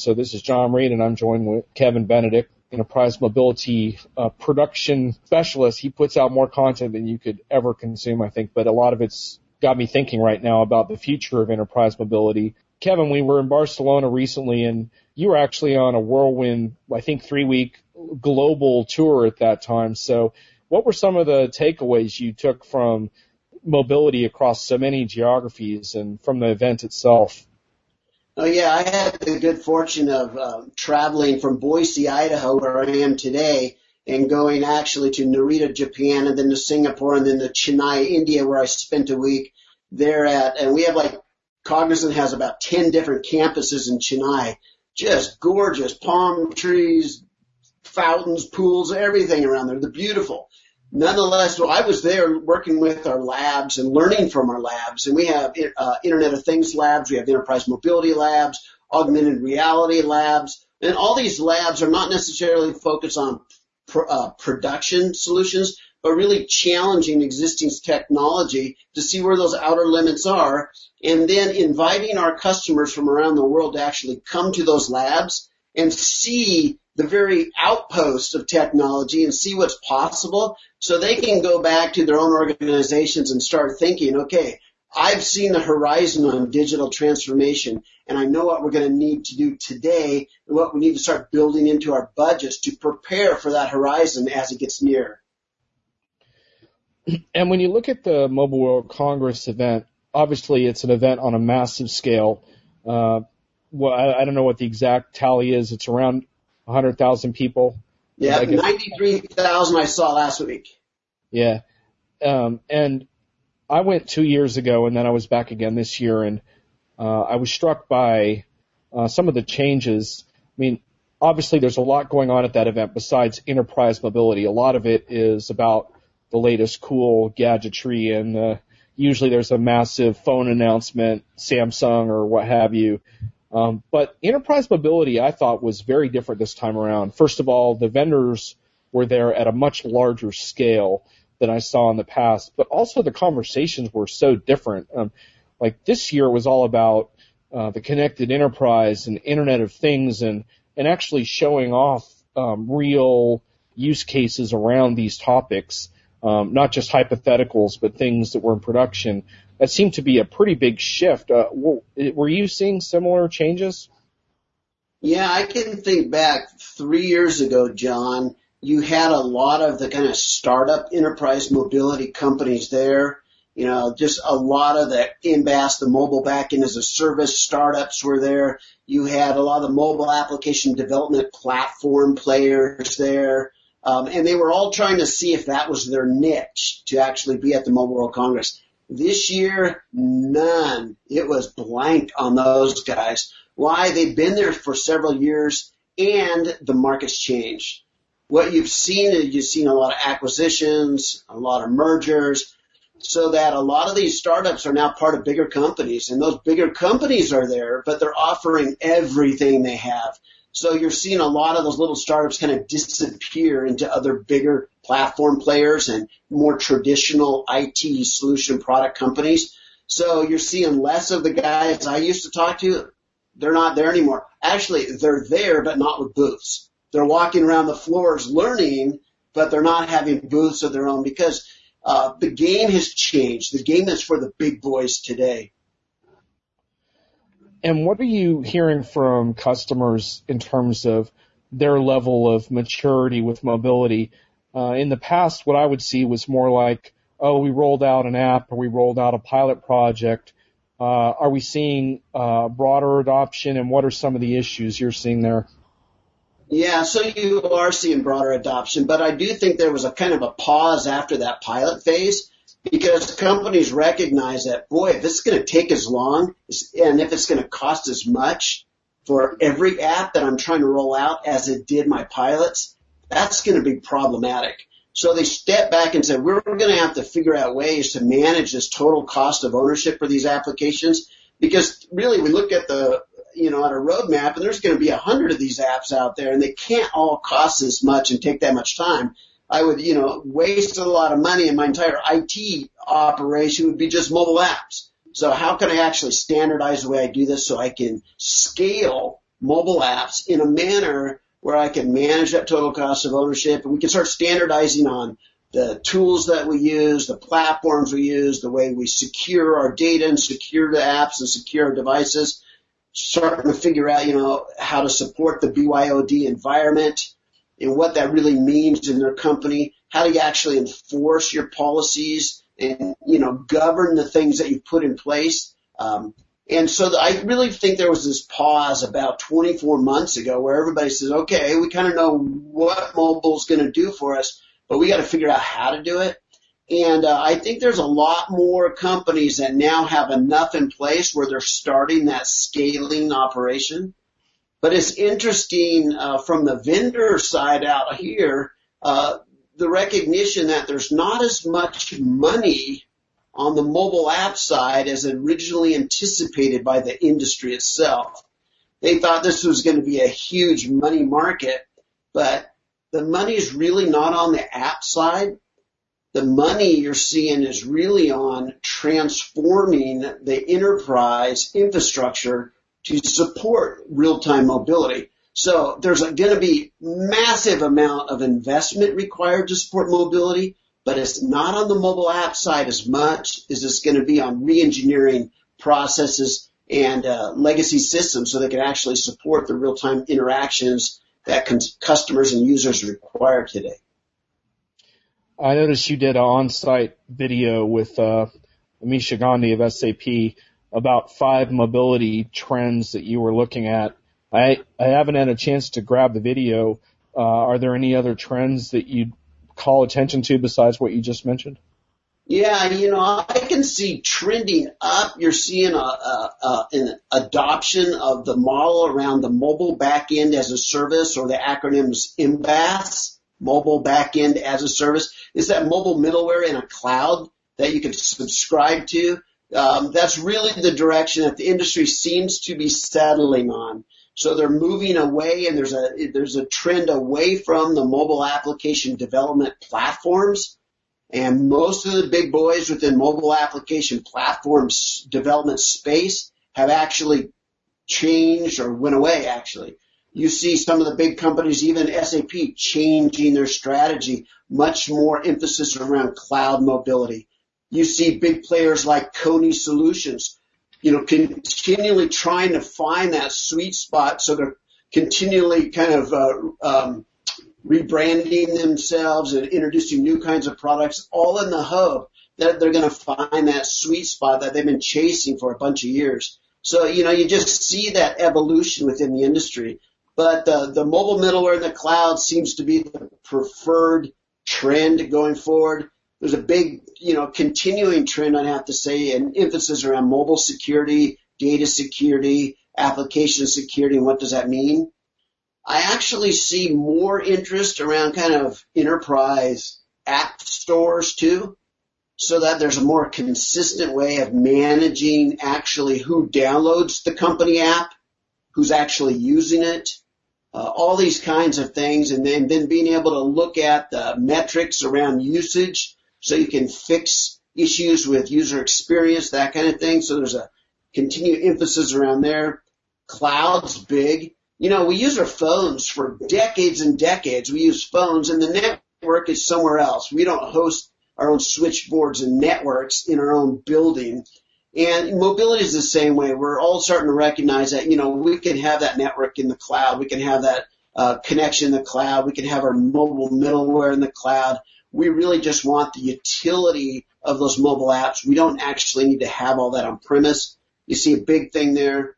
So this is John Reed, and I'm joined with Kevin Benedict, Enterprise Mobility uh, production specialist. He puts out more content than you could ever consume, I think, but a lot of it's got me thinking right now about the future of enterprise mobility. Kevin, we were in Barcelona recently, and you were actually on a whirlwind, I think, three week global tour at that time. So, what were some of the takeaways you took from mobility across so many geographies and from the event itself? Oh yeah, I had the good fortune of uh, traveling from Boise, Idaho, where I am today, and going actually to Narita, Japan, and then to Singapore, and then to Chennai, India, where I spent a week there at, and we have like Cognizant has about 10 different campuses in Chennai. Just gorgeous palm trees, fountains, pools, everything around there. They're beautiful nonetheless, well, I was there working with our labs and learning from our labs. And we have uh, Internet of Things labs, we have enterprise mobility labs, augmented reality labs, and all these labs are not necessarily focused on pr- uh, production solutions, but really challenging existing technology to see where those outer limits are, and then inviting our customers from around the world to actually come to those labs and see the very outpost of technology and see what's possible so they can go back to their own organizations and start thinking, okay, I've seen the horizon on digital transformation and I know what we're going to need to do today and what we need to start building into our budgets to prepare for that horizon as it gets near. And when you look at the Mobile World Congress event, obviously it's an event on a massive scale. Uh, well, I, I don't know what the exact tally is. It's around 100,000 people. Yeah, 93,000 I saw last week. Yeah. Um, and I went two years ago and then I was back again this year and, uh, I was struck by, uh, some of the changes. I mean, obviously there's a lot going on at that event besides enterprise mobility. A lot of it is about the latest cool gadgetry and, uh, usually there's a massive phone announcement, Samsung or what have you. Um, but enterprise mobility, I thought, was very different this time around. First of all, the vendors were there at a much larger scale than I saw in the past, but also the conversations were so different. Um, like this year was all about uh, the connected enterprise and Internet of Things, and and actually showing off um, real use cases around these topics, um, not just hypotheticals, but things that were in production that seemed to be a pretty big shift. Uh, were you seeing similar changes? Yeah, I can think back three years ago, John. You had a lot of the kind of startup enterprise mobility companies there. You know, just a lot of the MBaaS, the mobile backend as a service startups were there. You had a lot of the mobile application development platform players there. Um, and they were all trying to see if that was their niche to actually be at the Mobile World Congress. This year, none. It was blank on those guys. Why? They've been there for several years and the market's changed. What you've seen is you've seen a lot of acquisitions, a lot of mergers, so that a lot of these startups are now part of bigger companies and those bigger companies are there, but they're offering everything they have. So you're seeing a lot of those little startups kind of disappear into other bigger platform players and more traditional IT solution product companies. So you're seeing less of the guys I used to talk to. They're not there anymore. Actually, they're there, but not with booths. They're walking around the floors learning, but they're not having booths of their own because uh, the game has changed. The game is for the big boys today. And what are you hearing from customers in terms of their level of maturity with mobility? Uh, in the past, what I would see was more like, oh, we rolled out an app or we rolled out a pilot project. Uh, are we seeing uh, broader adoption, and what are some of the issues you're seeing there? Yeah, so you are seeing broader adoption, but I do think there was a kind of a pause after that pilot phase because companies recognize that, boy, if this is going to take as long and if it's going to cost as much for every app that I'm trying to roll out as it did my pilots, that's going to be problematic. So they stepped back and said, we're going to have to figure out ways to manage this total cost of ownership for these applications because really we look at the, you know, at a roadmap and there's going to be a hundred of these apps out there and they can't all cost as much and take that much time. I would, you know, waste a lot of money and my entire IT operation would be just mobile apps. So how can I actually standardize the way I do this so I can scale mobile apps in a manner where I can manage that total cost of ownership and we can start standardizing on the tools that we use, the platforms we use, the way we secure our data and secure the apps and secure our devices, starting to figure out, you know, how to support the BYOD environment and what that really means in their company. How do you actually enforce your policies and, you know, govern the things that you put in place? Um, and so the, I really think there was this pause about 24 months ago where everybody says, okay, we kind of know what mobile's going to do for us, but we got to figure out how to do it. And uh, I think there's a lot more companies that now have enough in place where they're starting that scaling operation. But it's interesting uh, from the vendor side out here, uh, the recognition that there's not as much money on the mobile app side as originally anticipated by the industry itself. They thought this was going to be a huge money market, but the money is really not on the app side. The money you're seeing is really on transforming the enterprise infrastructure to support real-time mobility. So there's going to be massive amount of investment required to support mobility, but it's not on the mobile app side as much as it's going to be on re-engineering processes and uh, legacy systems so they can actually support the real-time interactions that customers and users require today. I noticed you did an on-site video with uh, Amisha Gandhi of SAP about five mobility trends that you were looking at. I I haven't had a chance to grab the video. Uh, are there any other trends that you'd call attention to besides what you just mentioned? Yeah, you know, I can see trending up. You're seeing a, a, a, an adoption of the model around the mobile backend as a service, or the acronyms MBaaS, mobile backend as a service. Is that mobile middleware in a cloud that you can subscribe to? Um, that's really the direction that the industry seems to be settling on. So they're moving away, and there's a there's a trend away from the mobile application development platforms and most of the big boys within mobile application platforms development space have actually changed or went away actually. You see some of the big companies, even SAP, changing their strategy, much more emphasis around cloud mobility. You see big players like Kony Solutions, you know, continually trying to find that sweet spot so they're continually kind of uh, um, rebranding themselves and introducing new kinds of products, all in the hope that they're going to find that sweet spot that they've been chasing for a bunch of years. So, you know, you just see that evolution within the industry. But uh, the mobile middleware in the cloud seems to be the preferred trend going forward. There's a big, you know, continuing trend, I'd have to say, and emphasis around mobile security, data security, application security, and what does that mean? I actually see more interest around kind of enterprise app stores too, so that there's a more consistent way of managing actually who downloads the company app, who's actually using it, uh, all these kinds of things, and then, then being able to look at the metrics around usage so you can fix issues with user experience, that kind of thing. So there's a continued emphasis around there. Cloud's big. You know, we use our phones for decades and decades. We use phones and the network is somewhere else. We don't host our own switchboards and networks in our own building. And mobility is the same way. We're all starting to recognize that, you know, we can have that network in the cloud. We can have that uh, connection in the cloud. We can have our mobile middleware in the cloud. We really just want the utility of those mobile apps. We don't actually need to have all that on premise. You see a big thing there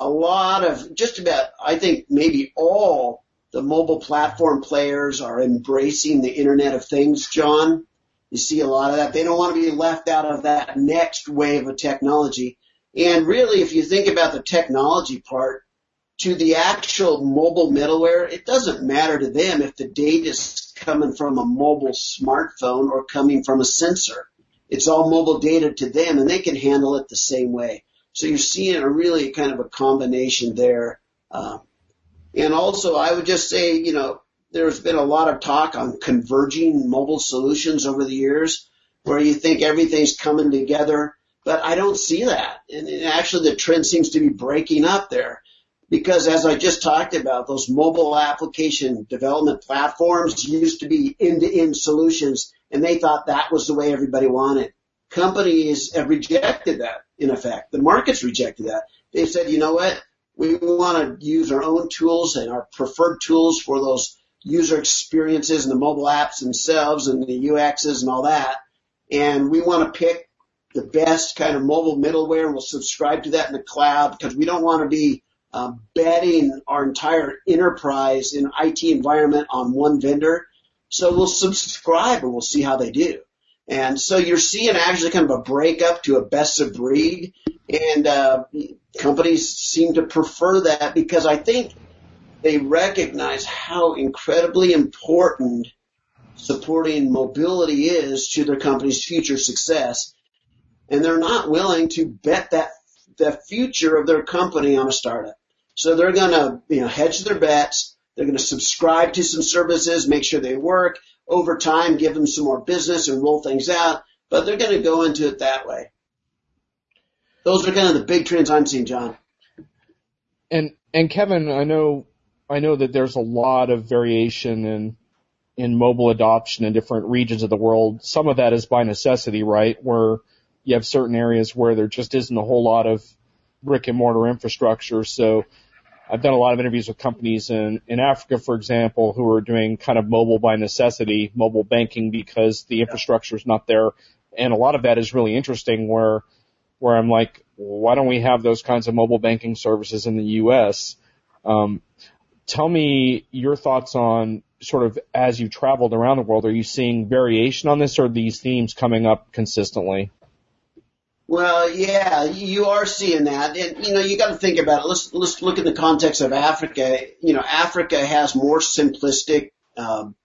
a lot of just about, I think maybe all the mobile platform players are embracing the Internet of Things, John. You see a lot of that. They don't want to be left out of that next wave of technology. And really, if you think about the technology part, to the actual mobile middleware, it doesn't matter to them if the data is coming from a mobile smartphone or coming from a sensor. It's all mobile data to them and they can handle it the same way. So you're seeing a really kind of a combination there. Um, and also, I would just say, you know, there's been a lot of talk on converging mobile solutions over the years where you think everything's coming together, but I don't see that. And, and actually the trend seems to be breaking up there. Because as I just talked about, those mobile application development platforms used to be end-to-end solutions and they thought that was the way everybody wanted. Companies have rejected that in effect. The market's rejected that. They said, you know what? We want to use our own tools and our preferred tools for those user experiences and the mobile apps themselves and the UXs and all that. And we want to pick the best kind of mobile middleware we'll subscribe to that in the cloud because we don't want to be uh, betting our entire enterprise in IT environment on one vendor. So we'll subscribe and we'll see how they do. And so you're seeing actually kind of a breakup to a best of breed, and uh, companies seem to prefer that because I think they recognize how incredibly important supporting mobility is to their company's future success, and they're not willing to bet that the future of their company on a startup. So they're going to you know hedge their bets. They're going to subscribe to some services, make sure they work, over time give them some more business and roll things out, but they're going to go into it that way. Those are kind of the big trends I'm seeing, John. And and Kevin, I know I know that there's a lot of variation in in mobile adoption in different regions of the world. Some of that is by necessity, right? Where you have certain areas where there just isn't a whole lot of brick and mortar infrastructure. So I've done a lot of interviews with companies in, in Africa, for example, who are doing kind of mobile by necessity, mobile banking because the infrastructure is not there. And a lot of that is really interesting where, where I'm like, why don't we have those kinds of mobile banking services in the U.S.? Um, tell me your thoughts on sort of as you traveled around the world. Are you seeing variation on this or these themes coming up consistently? Well, yeah, you are seeing that, and you know you got to think about it. Let's let's look in the context of Africa. You know, Africa has more simplistic um,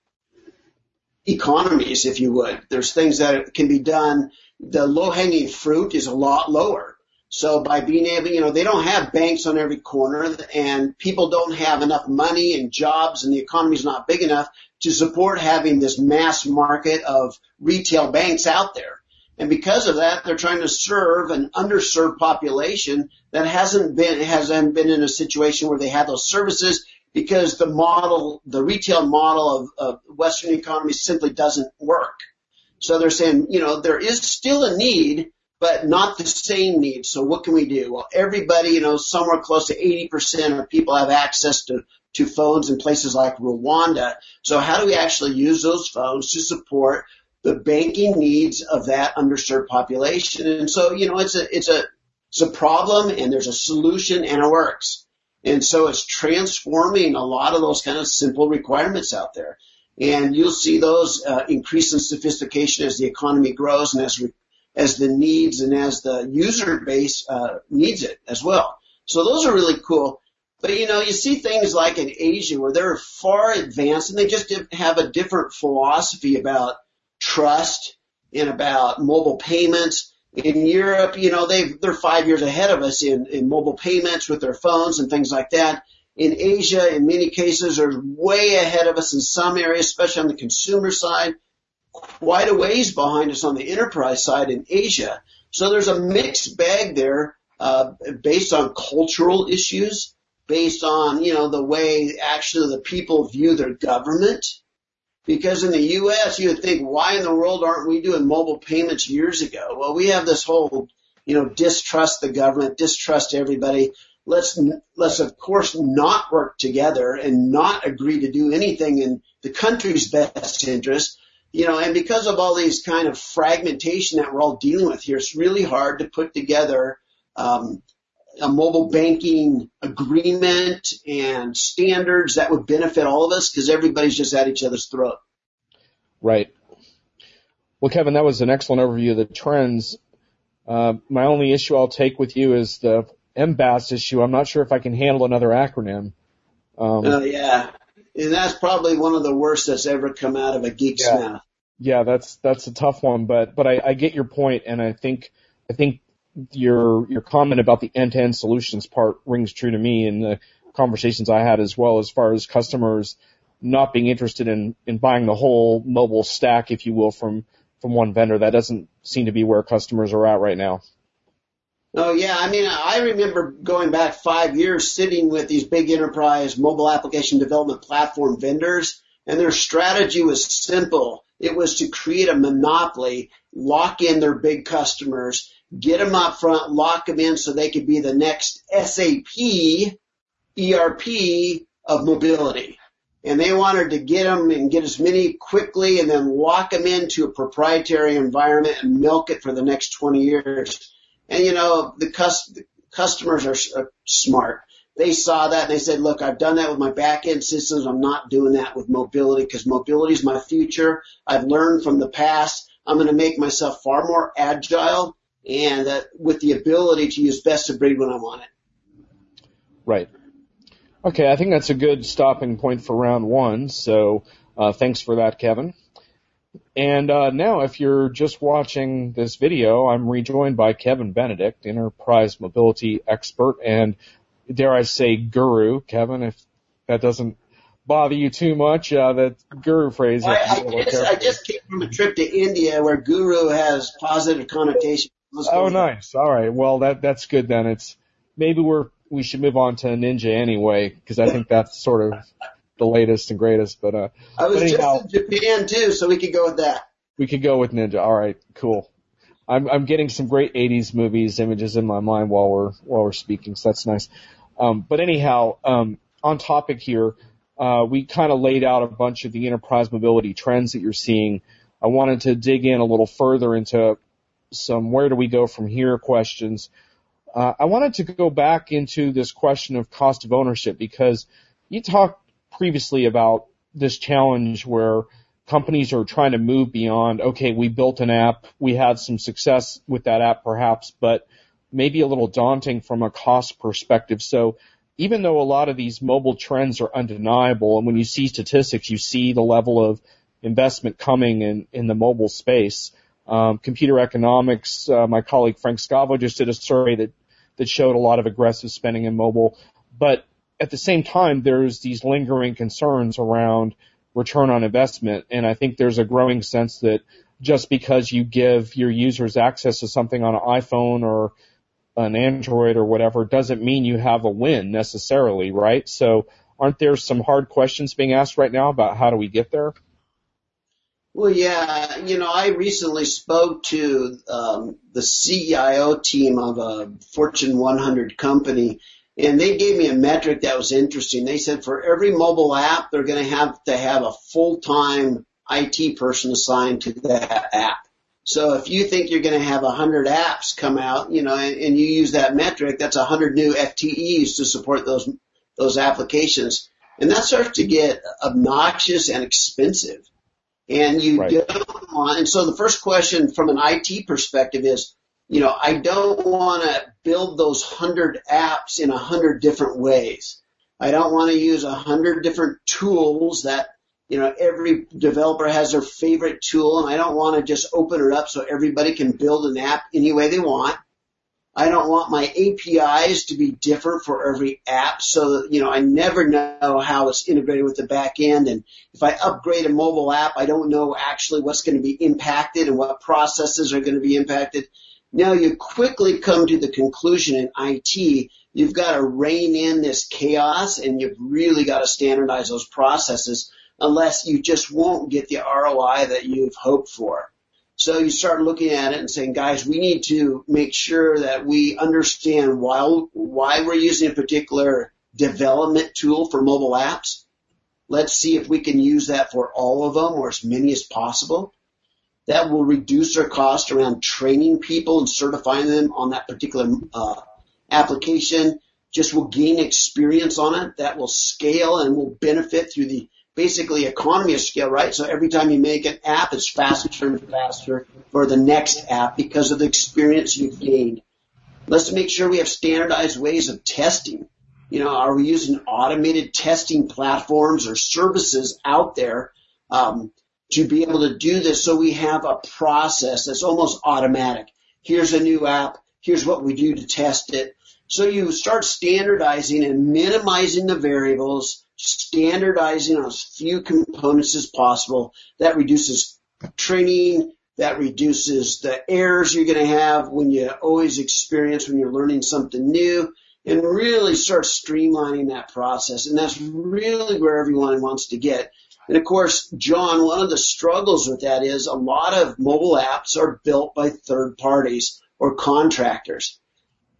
economies, if you would. There's things that can be done. The low hanging fruit is a lot lower. So by being able, you know, they don't have banks on every corner, and people don't have enough money and jobs, and the economy's not big enough to support having this mass market of retail banks out there. And because of that, they're trying to serve an underserved population that hasn't been, hasn't been in a situation where they have those services because the model, the retail model of, of Western economy simply doesn't work. So they're saying, you know, there is still a need, but not the same need. So what can we do? Well, everybody, you know, somewhere close to 80% of people have access to, to phones in places like Rwanda. So how do we actually use those phones to support the banking needs of that underserved population. And so, you know, it's a, it's a, it's a problem and there's a solution and it works. And so it's transforming a lot of those kind of simple requirements out there. And you'll see those uh, increase in sophistication as the economy grows and as, re- as the needs and as the user base uh, needs it as well. So those are really cool. But you know, you see things like in Asia where they're far advanced and they just have a different philosophy about trust and about mobile payments. In Europe, you know, they they're five years ahead of us in, in mobile payments with their phones and things like that. In Asia, in many cases, are way ahead of us in some areas, especially on the consumer side, quite a ways behind us on the enterprise side in Asia. So there's a mixed bag there, uh, based on cultural issues, based on, you know, the way actually the people view their government because in the U.S., you would think, why in the world aren't we doing mobile payments years ago? Well, we have this whole, you know, distrust the government, distrust everybody. Let's, let's of course not work together and not agree to do anything in the country's best interest. You know, and because of all these kind of fragmentation that we're all dealing with here, it's really hard to put together, um, a mobile banking agreement and standards that would benefit all of us because everybody's just at each other's throat. Right. Well, Kevin, that was an excellent overview of the trends. Uh, my only issue I'll take with you is the MBaaS issue. I'm not sure if I can handle another acronym. Um, oh yeah, and that's probably one of the worst that's ever come out of a geek's yeah. mouth. Yeah, that's that's a tough one, but but I, I get your point, and I think I think your your comment about the end-to-end solutions part rings true to me in the conversations I had as well as far as customers not being interested in in buying the whole mobile stack, if you will, from from one vendor. That doesn't seem to be where customers are at right now. Oh yeah, I mean, I remember going back five years sitting with these big enterprise mobile application development platform vendors, and their strategy was simple. It was to create a monopoly, lock in their big customers, get them up front, lock them in so they could be the next SAP ERP of mobility. And they wanted to get them and get as many quickly and then lock them into a proprietary environment and milk it for the next 20 years. And you know, the, cus- the customers are, are smart. They saw that and they said, look, I've done that with my back end systems. I'm not doing that with mobility because mobility is my future. I've learned from the past. I'm going to make myself far more agile and uh, with the ability to use best of breed when I want it. Right. Okay, I think that's a good stopping point for round one. So uh, thanks for that, Kevin. And uh, now, if you're just watching this video, I'm rejoined by Kevin Benedict, enterprise mobility expert and, dare I say, guru. Kevin, if that doesn't bother you too much, uh, that guru phrase. I, I, just, I just came from a trip to India where guru has positive connotation. Oh, nice. All right. Well, that that's good then. It's maybe we're we should move on to Ninja anyway because I think that's sort of the latest and greatest. But uh, I was anyhow, just in Japan too, so we could go with that. We could go with Ninja. All right, cool. I'm I'm getting some great '80s movies images in my mind while we're while we're speaking, so that's nice. Um, but anyhow, um, on topic here, uh, we kind of laid out a bunch of the enterprise mobility trends that you're seeing. I wanted to dig in a little further into some where do we go from here questions. Uh, I wanted to go back into this question of cost of ownership because you talked previously about this challenge where companies are trying to move beyond, okay, we built an app, we had some success with that app perhaps, but maybe a little daunting from a cost perspective. So even though a lot of these mobile trends are undeniable, and when you see statistics, you see the level of investment coming in, in the mobile space. Um, computer economics, uh, my colleague Frank Scavo just did a survey that, that showed a lot of aggressive spending in mobile. But at the same time, there's these lingering concerns around return on investment. And I think there's a growing sense that just because you give your users access to something on an iPhone or an Android or whatever doesn't mean you have a win necessarily, right? So aren't there some hard questions being asked right now about how do we get there? Well, yeah, you know, I recently spoke to um, the CIO team of a Fortune 100 company, and they gave me a metric that was interesting. They said for every mobile app, they're going to have to have a full-time IT person assigned to that app. So if you think you're going to have 100 apps come out, you know, and, and you use that metric, that's 100 new FTEs to support those those applications, and that starts to get obnoxious and expensive. And you right. don't want, and so the first question from an IT perspective is, you know, I don't want to build those hundred apps in a hundred different ways. I don't want to use a hundred different tools that, you know, every developer has their favorite tool and I don't want to just open it up so everybody can build an app any way they want. I don't want my APIs to be different for every app so you know, I never know how it's integrated with the back end. And if I upgrade a mobile app, I don't know actually what's going to be impacted and what processes are going to be impacted. Now you quickly come to the conclusion in IT, you've got to rein in this chaos and you've really got to standardize those processes unless you just won't get the ROI that you've hoped for. So you start looking at it and saying, guys, we need to make sure that we understand why, why we're using a particular development tool for mobile apps. Let's see if we can use that for all of them or as many as possible. That will reduce our cost around training people and certifying them on that particular uh, application. Just will gain experience on it. That will scale and will benefit through the basically economy of scale, right? So every time you make an app, it's faster and faster for the next app because of the experience you've gained. Let's make sure we have standardized ways of testing. You know, are we using automated testing platforms or services out there um, to be able to do this so we have a process that's almost automatic? Here's a new app. Here's what we do to test it. So you start standardizing and minimizing the variables standardizing on as few components as possible. That reduces training, That reduces the errors you're going to have when you always experience when you're learning something new and really start streamlining that process. And that's really where everyone wants to get. And of course, John, one of the struggles with that is a lot of mobile apps are built by third parties or contractors.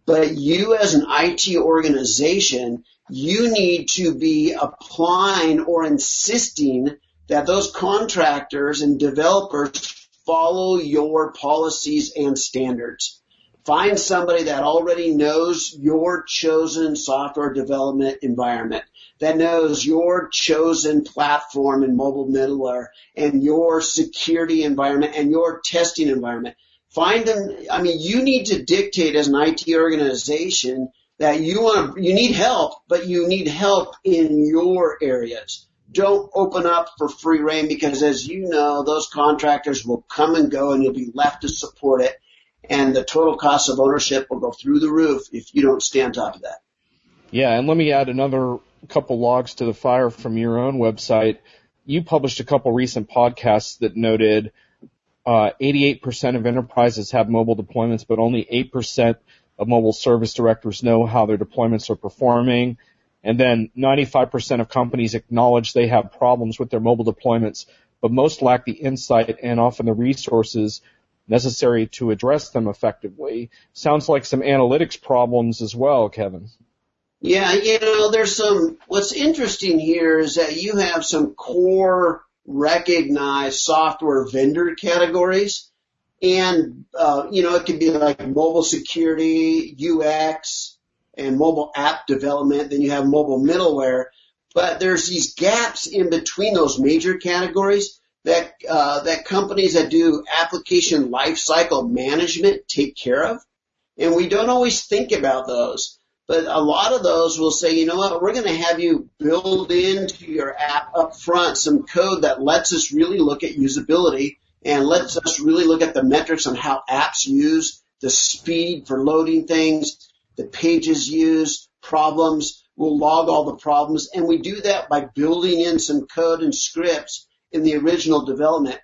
But you as an IT organization, you need to be applying or insisting that those contractors and developers follow your policies and standards. Find somebody that already knows your chosen software development environment, that knows your chosen platform and mobile middleware and your security environment and your testing environment. Find them. I mean, you need to dictate as an IT organization that you want to, you need help, but you need help in your areas don't open up for free reign because as you know, those contractors will come and go and you'll be left to support it. And the total cost of ownership will go through the roof if you don't stay on top of that. Yeah, and let me add another couple logs to the fire from your own website. You published a couple recent podcasts that noted uh, 88% of enterprises have mobile deployments, but only 8% of mobile service directors know how their deployments are performing. And then 95% of companies acknowledge they have problems with their mobile deployments, but most lack the insight and often the resources necessary to address them effectively. Sounds like some analytics problems as well, Kevin. Yeah, you know, there's some, what's interesting here is that you have some core recognized software vendor categories. And, uh, you know, it could be like mobile security, UX, and mobile app development. Then you have mobile middleware. But there's these gaps in between those major categories that uh, that companies that do application lifecycle management take care of, and we don't always think about those. But a lot of those will say, you know what, we're going to have you build into your app up front some code that lets us really look at usability and lets us really look at the metrics on how apps use, the speed for loading things, the pages used, problems. We'll log all the problems. And we do that by building in some code and scripts in the original development.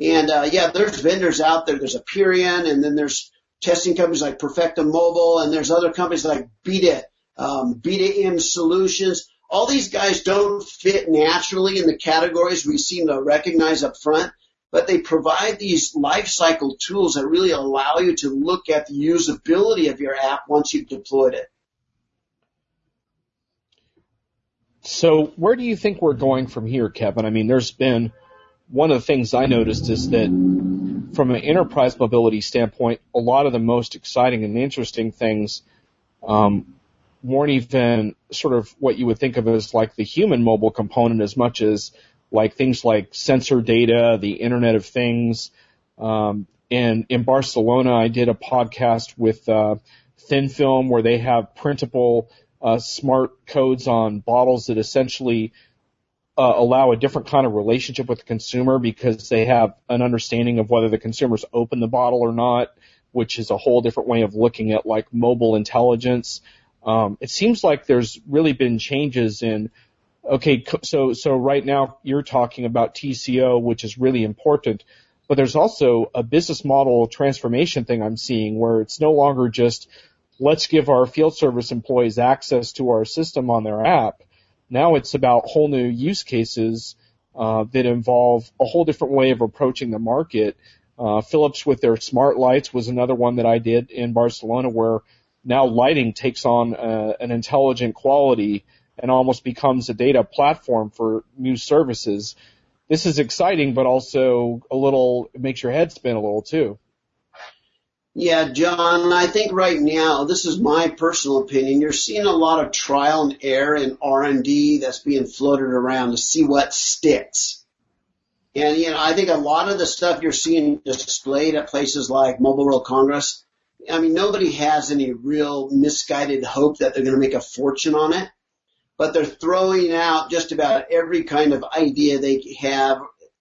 And uh, yeah, there's vendors out there. There's Apperian, and then there's testing companies like Perfecto Mobile, and there's other companies like Beta, um, Beta M Solutions. All these guys don't fit naturally in the categories we seem to recognize up front but they provide these lifecycle tools that really allow you to look at the usability of your app once you've deployed it. So where do you think we're going from here, Kevin? I mean, there's been one of the things I noticed is that from an enterprise mobility standpoint, a lot of the most exciting and interesting things um, weren't even sort of what you would think of as like the human mobile component as much as like things like sensor data, the Internet of Things. Um, and in Barcelona, I did a podcast with uh, Thin Film where they have printable uh, smart codes on bottles that essentially uh, allow a different kind of relationship with the consumer because they have an understanding of whether the consumers open the bottle or not, which is a whole different way of looking at like mobile intelligence. Um, it seems like there's really been changes in okay, so so right now you're talking about TCO, which is really important, but there's also a business model transformation thing I'm seeing where it's no longer just let's give our field service employees access to our system on their app. Now it's about whole new use cases uh, that involve a whole different way of approaching the market. Uh, Philips with their smart lights was another one that I did in Barcelona where now lighting takes on uh, an intelligent quality and almost becomes a data platform for new services. This is exciting, but also a little, it makes your head spin a little too. Yeah, John, I think right now, this is my personal opinion, you're seeing a lot of trial and error in R&D that's being floated around to see what sticks. And, you know, I think a lot of the stuff you're seeing displayed at places like Mobile World Congress, I mean, nobody has any real misguided hope that they're going to make a fortune on it but they're throwing out just about every kind of idea they have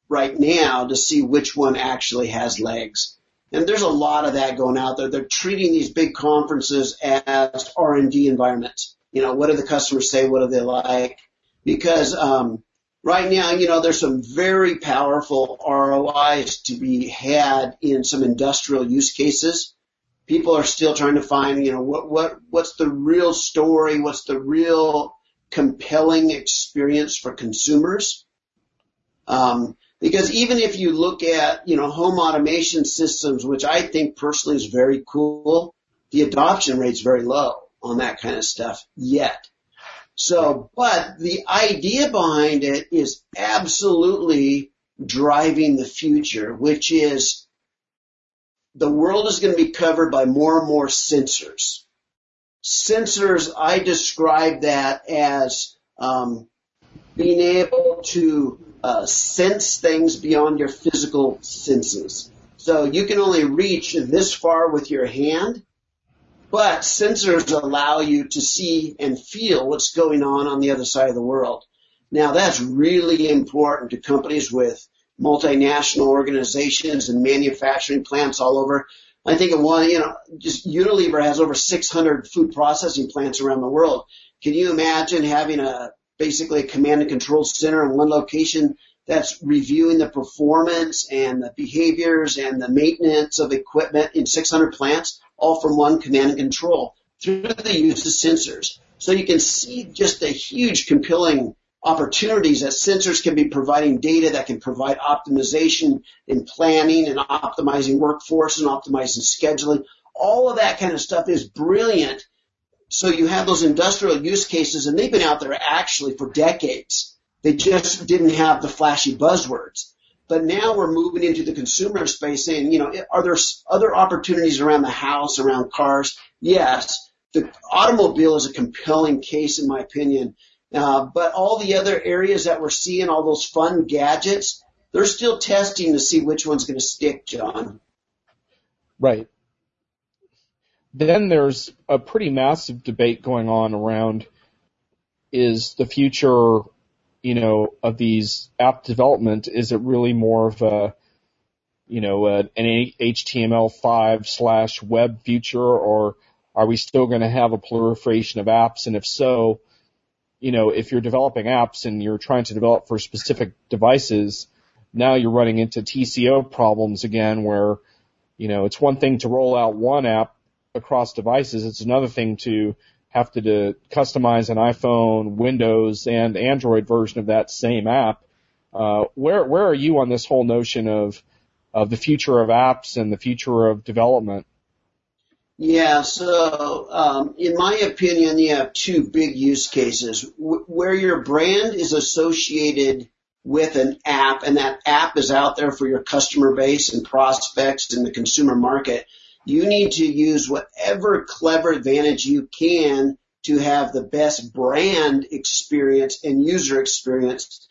right now to see which one actually has legs. And there's a lot of that going out there. They're treating these big conferences as R&D environments. You know, what do the customers say? What do they like? Because, um, right now, you know, there's some very powerful ROIs to be had in some industrial use cases. People are still trying to find, you know, what, what, what's the real story? What's the real compelling experience for consumers? Um, because even if you look at, you know, home automation systems, which I think personally is very cool, the adoption rate's very low on that kind of stuff yet. So, but the idea behind it is absolutely driving the future, which is the world is going to be covered by more and more sensors. Sensors, I describe that as um, being able to uh, sense things beyond your physical senses. So you can only reach this far with your hand, but sensors allow you to see and feel what's going on on the other side of the world. Now that's really important to companies with multinational organizations and manufacturing plants all over. I think of one, you know, just Unilever has over 600 food processing plants around the world. Can you imagine having a basically a command and control center in one location that's reviewing the performance and the behaviors and the maintenance of equipment in 600 plants? all from one command and control through the use of sensors. So you can see just the huge compelling opportunities that sensors can be providing data that can provide optimization in planning and optimizing workforce and optimizing scheduling. All of that kind of stuff is brilliant. So you have those industrial use cases and they've been out there actually for decades. They just didn't have the flashy buzzwords. But now we're moving into the consumer space saying, you know, are there other opportunities around the house, around cars? Yes. The automobile is a compelling case in my opinion. Uh, but all the other areas that we're seeing, all those fun gadgets, they're still testing to see which one's going to stick, John. Right. Then there's a pretty massive debate going on around is the future you know, of these app development, is it really more of a, you know, an HTML5 slash web future, or are we still going to have a proliferation of apps? And if so, you know, if you're developing apps and you're trying to develop for specific devices, now you're running into TCO problems again where, you know, it's one thing to roll out one app across devices. It's another thing to have to, to customize an iPhone, Windows, and Android version of that same app. Uh, where where are you on this whole notion of of the future of apps and the future of development? Yeah, so um, in my opinion, you have two big use cases w- where your brand is associated with an app, and that app is out there for your customer base and prospects in the consumer market you need to use whatever clever advantage you can to have the best brand experience and user experience.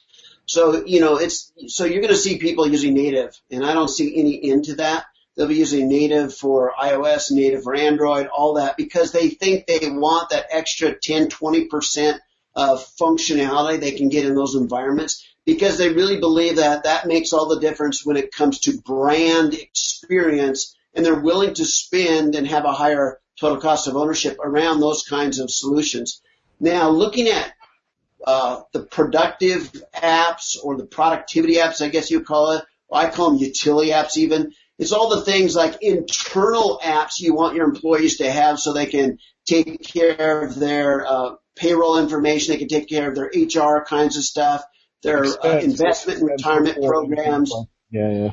So, you know, it's, so you're going to see people using native and I don't see any end to that. They'll be using native for iOS, native for Android, all that because they think they want that extra 10, 20% of functionality they can get in those environments because they really believe that that makes all the difference when it comes to brand experience and they're willing to spend and have a higher total cost of ownership around those kinds of solutions. Now, looking at uh, the productive apps or the productivity apps, I guess you call it. I call them utility apps even. It's all the things like internal apps you want your employees to have so they can take care of their uh, payroll information, they can take care of their HR kinds of stuff, their uh, investment and retirement programs. Yeah, yeah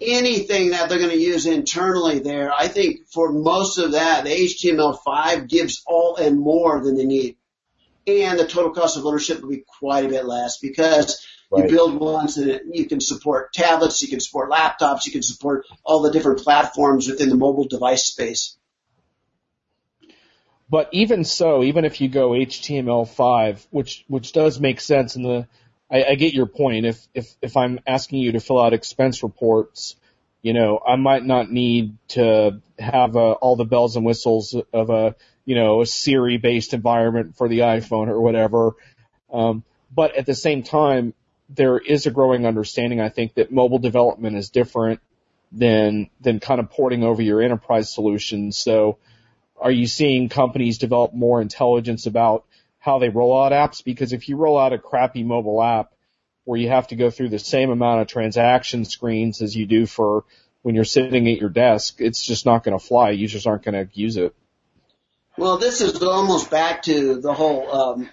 anything that they're going to use internally there, I think for most of that, the HTML5 gives all and more than they need. And the total cost of ownership will be quite a bit less because right. you build ones that you can support tablets, you can support laptops, you can support all the different platforms within the mobile device space. But even so, even if you go HTML5, which which does make sense in the I, I get your point. If if if I'm asking you to fill out expense reports, you know, I might not need to have uh, all the bells and whistles of a you know a Siri based environment for the iPhone or whatever. Um, but at the same time, there is a growing understanding, I think, that mobile development is different than than kind of porting over your enterprise solutions. So, are you seeing companies develop more intelligence about how they roll out apps because if you roll out a crappy mobile app, where you have to go through the same amount of transaction screens as you do for when you're sitting at your desk, it's just not going to fly. Users aren't going to use it. Well, this is almost back to the whole um,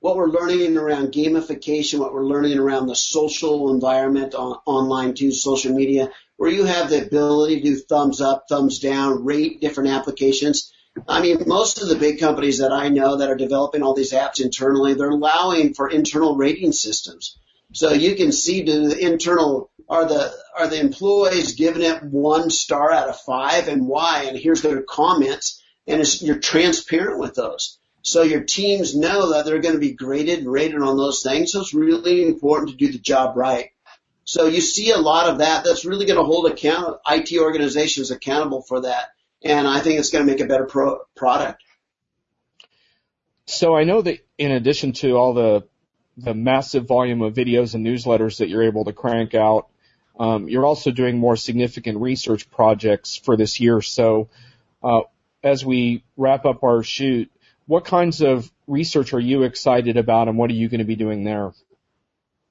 what we're learning around gamification, what we're learning around the social environment on, online too, social media, where you have the ability to do thumbs up, thumbs down, rate different applications. I mean, most of the big companies that I know that are developing all these apps internally, they're allowing for internal rating systems. So you can see the internal are the are the employees giving it one star out of five and why, and here's their comments, and it's, you're transparent with those. So your teams know that they're going to be graded and rated on those things. So it's really important to do the job right. So you see a lot of that. That's really going to hold account IT organizations accountable for that, and I think it's going to make a better pro- product. So I know that in addition to all the the massive volume of videos and newsletters that you're able to crank out, um, you're also doing more significant research projects for this year. So uh, as we wrap up our shoot, what kinds of research are you excited about, and what are you going to be doing there?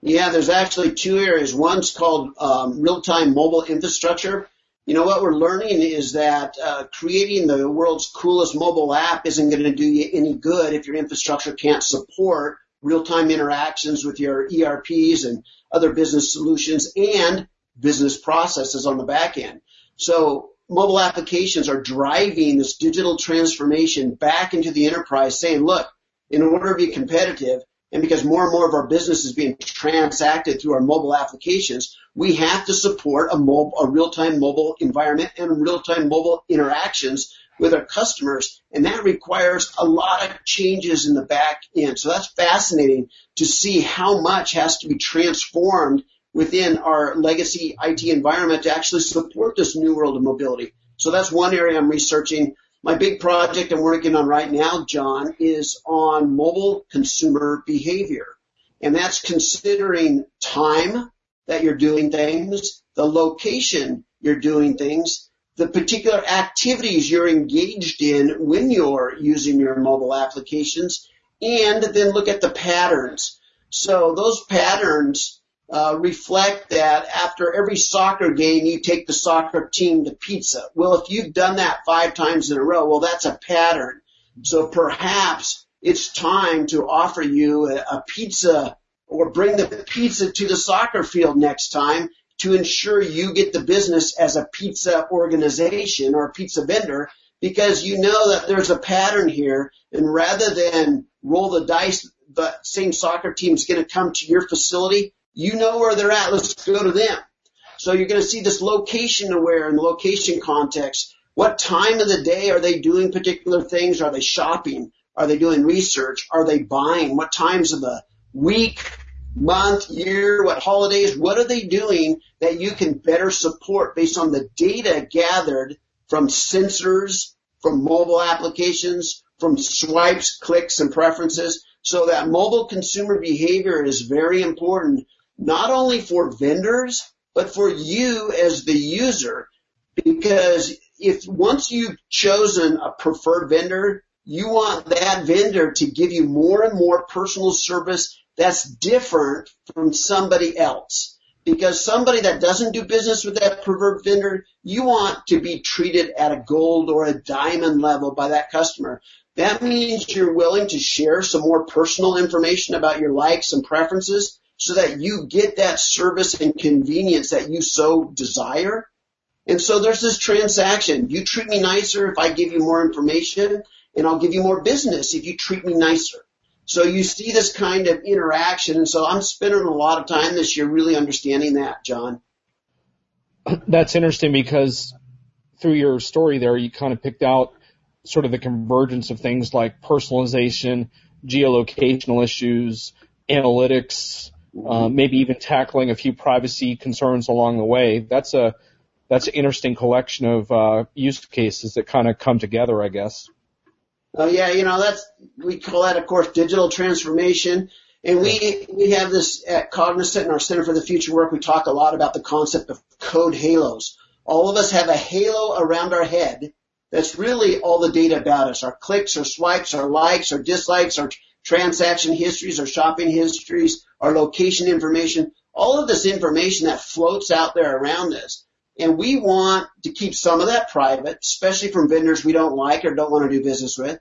Yeah, there's actually two areas. One's called um, real-time mobile infrastructure. You know what we're learning is that uh, creating the world's coolest mobile app isn't going to do you any good if your infrastructure can't support real-time interactions with your ERPs and other business solutions and business processes on the back end. So mobile applications are driving this digital transformation back into the enterprise saying, look, in order to be competitive, and because more and more of our business is being transacted through our mobile applications, we have to support a, mobile, a real-time mobile environment and real-time mobile interactions with our customers. And that requires a lot of changes in the back end. So that's fascinating to see how much has to be transformed within our legacy IT environment to actually support this new world of mobility. So that's one area I'm researching. My big project I'm working on right now, John, is on mobile consumer behavior. And that's considering time that you're doing things, the location you're doing things, the particular activities you're engaged in when you're using your mobile applications, and then look at the patterns. So those patterns uh, reflect that after every soccer game, you take the soccer team to pizza. Well, if you've done that five times in a row, well, that's a pattern. So perhaps it's time to offer you a, a pizza or bring the pizza to the soccer field next time to ensure you get the business as a pizza organization or a pizza vendor because you know that there's a pattern here and rather than roll the dice, the same soccer team is going to come to your facility you know where they're at. Let's go to them. So you're going to see this location aware and location context. What time of the day are they doing particular things? Are they shopping? Are they doing research? Are they buying? What times of the week, month, year, what holidays? What are they doing that you can better support based on the data gathered from sensors, from mobile applications, from swipes, clicks, and preferences? So that mobile consumer behavior is very important not only for vendors, but for you as the user. Because if once you've chosen a preferred vendor, you want that vendor to give you more and more personal service that's different from somebody else. Because somebody that doesn't do business with that preferred vendor, you want to be treated at a gold or a diamond level by that customer. That means you're willing to share some more personal information about your likes and preferences so that you get that service and convenience that you so desire. And so there's this transaction. You treat me nicer if I give you more information and I'll give you more business if you treat me nicer. So you see this kind of interaction. And so I'm spending a lot of time this year really understanding that, John. That's interesting because through your story there, you kind of picked out sort of the convergence of things like personalization, geolocational issues, analytics, uh, maybe even tackling a few privacy concerns along the way. That's a that's an interesting collection of uh, use cases that kind of come together, I guess. Oh yeah, you know that's we call that, of course, digital transformation. And we we have this at Cognizant in our Center for the Future Work. We talk a lot about the concept of code halos. All of us have a halo around our head that's really all the data about us: our clicks, our swipes, our likes, our dislikes, our transaction histories, our shopping histories, our location information, all of this information that floats out there around us. And we want to keep some of that private, especially from vendors we don't like or don't want to do business with.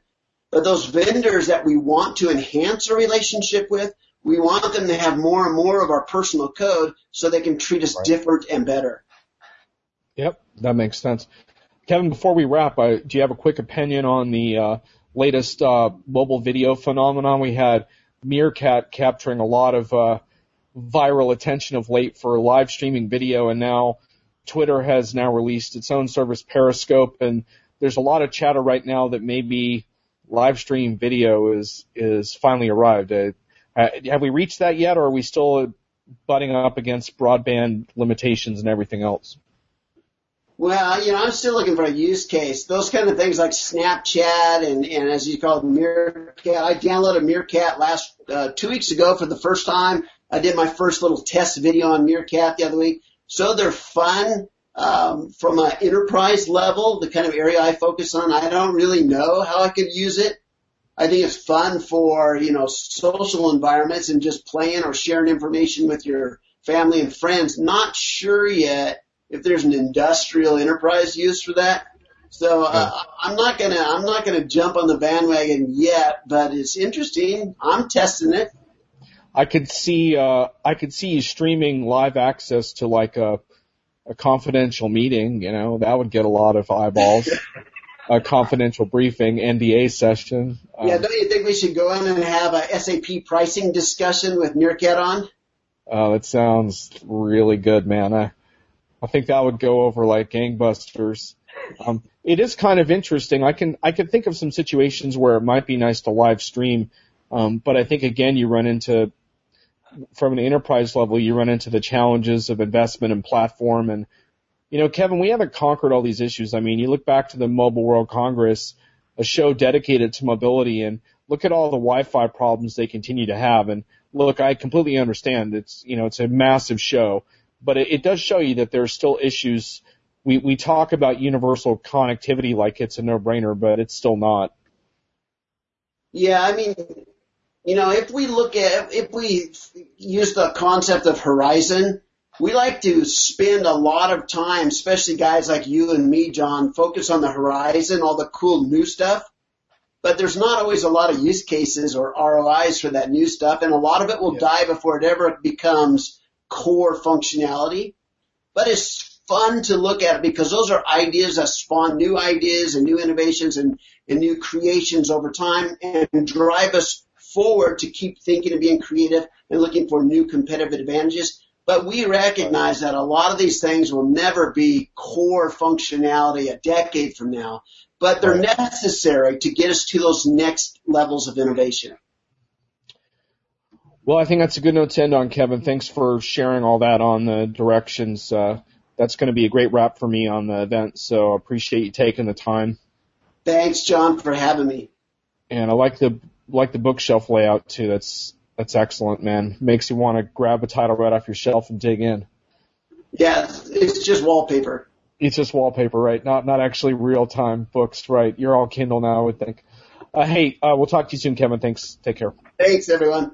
But those vendors that we want to enhance a relationship with, we want them to have more and more of our personal code so they can treat us right. different and better. Yep, that makes sense. Kevin, before we wrap, uh, do you have a quick opinion on the uh, latest uh, mobile video phenomenon? We had Meerkat capturing a lot of uh, viral attention of late for live streaming video, and now Twitter has now released its own service, Periscope, and there's a lot of chatter right now that maybe live stream video is is finally arrived. Uh, have we reached that yet, or are we still butting up against broadband limitations and everything else? Well, you know, I'm still looking for a use case. Those kind of things like Snapchat and, and as you call it, Meerkat. I downloaded Meerkat last uh, two weeks ago for the first time. I did my first little test video on Meerkat the other week. So they're fun um, from an enterprise level, the kind of area I focus on. I don't really know how I could use it. I think it's fun for, you know, social environments and just playing or sharing information with your family and friends. Not sure yet if there's an industrial enterprise use for that. So uh, I'm not gonna I'm not gonna jump on the bandwagon yet, but it's interesting. I'm testing it. I could see uh, I could see you streaming live access to like a a confidential meeting. You know that would get a lot of eyeballs. a confidential briefing, NDA session. Um, yeah, don't you think we should go in and have a SAP pricing discussion with Meerkat on? Oh, it sounds really good, man. I, I think that would go over like gangbusters. Um, it is kind of interesting. I can I can think of some situations where it might be nice to live stream, um, but I think again you run into from an enterprise level you run into the challenges of investment and platform and you know, Kevin, we haven't conquered all these issues. I mean, you look back to the Mobile World Congress, a show dedicated to mobility, and look at all the Wi-Fi problems they continue to have. And look, I completely understand. It's you know, it's a massive show, but it, it does show you that there are still issues. We we talk about universal connectivity like it's a no-brainer, but it's still not. Yeah, I mean, you know, if we look at if we use the concept of horizon we like to spend a lot of time, especially guys like you and me, John, focus on the horizon, all the cool new stuff. But there's not always a lot of use cases or ROIs for that new stuff, and a lot of it will yeah. die before it ever becomes core functionality. But it's fun to look at because those are ideas that spawn new ideas and new innovations and, and new creations over time and drive us forward to keep thinking and being creative and looking for new competitive advantages. But we recognize that a lot of these things will never be core functionality a decade from now, but they're necessary to get us to those next levels of innovation. Well, I think that's a good note to end on, Kevin. Thanks for sharing all that on the directions. Uh, that's going to be a great wrap for me on the event, so I appreciate you taking the time. Thanks, John, for having me. And I like the like the bookshelf layout too. That's that's excellent, man. Makes you want to grab a title right off your shelf and dig in. Yeah, it's just wallpaper. It's just wallpaper, right? Not not actually real time books, right? You're all Kindle now, I would think. Uh, hey, uh, we'll talk to you soon, Kevin. Thanks. Take care. Thanks, everyone.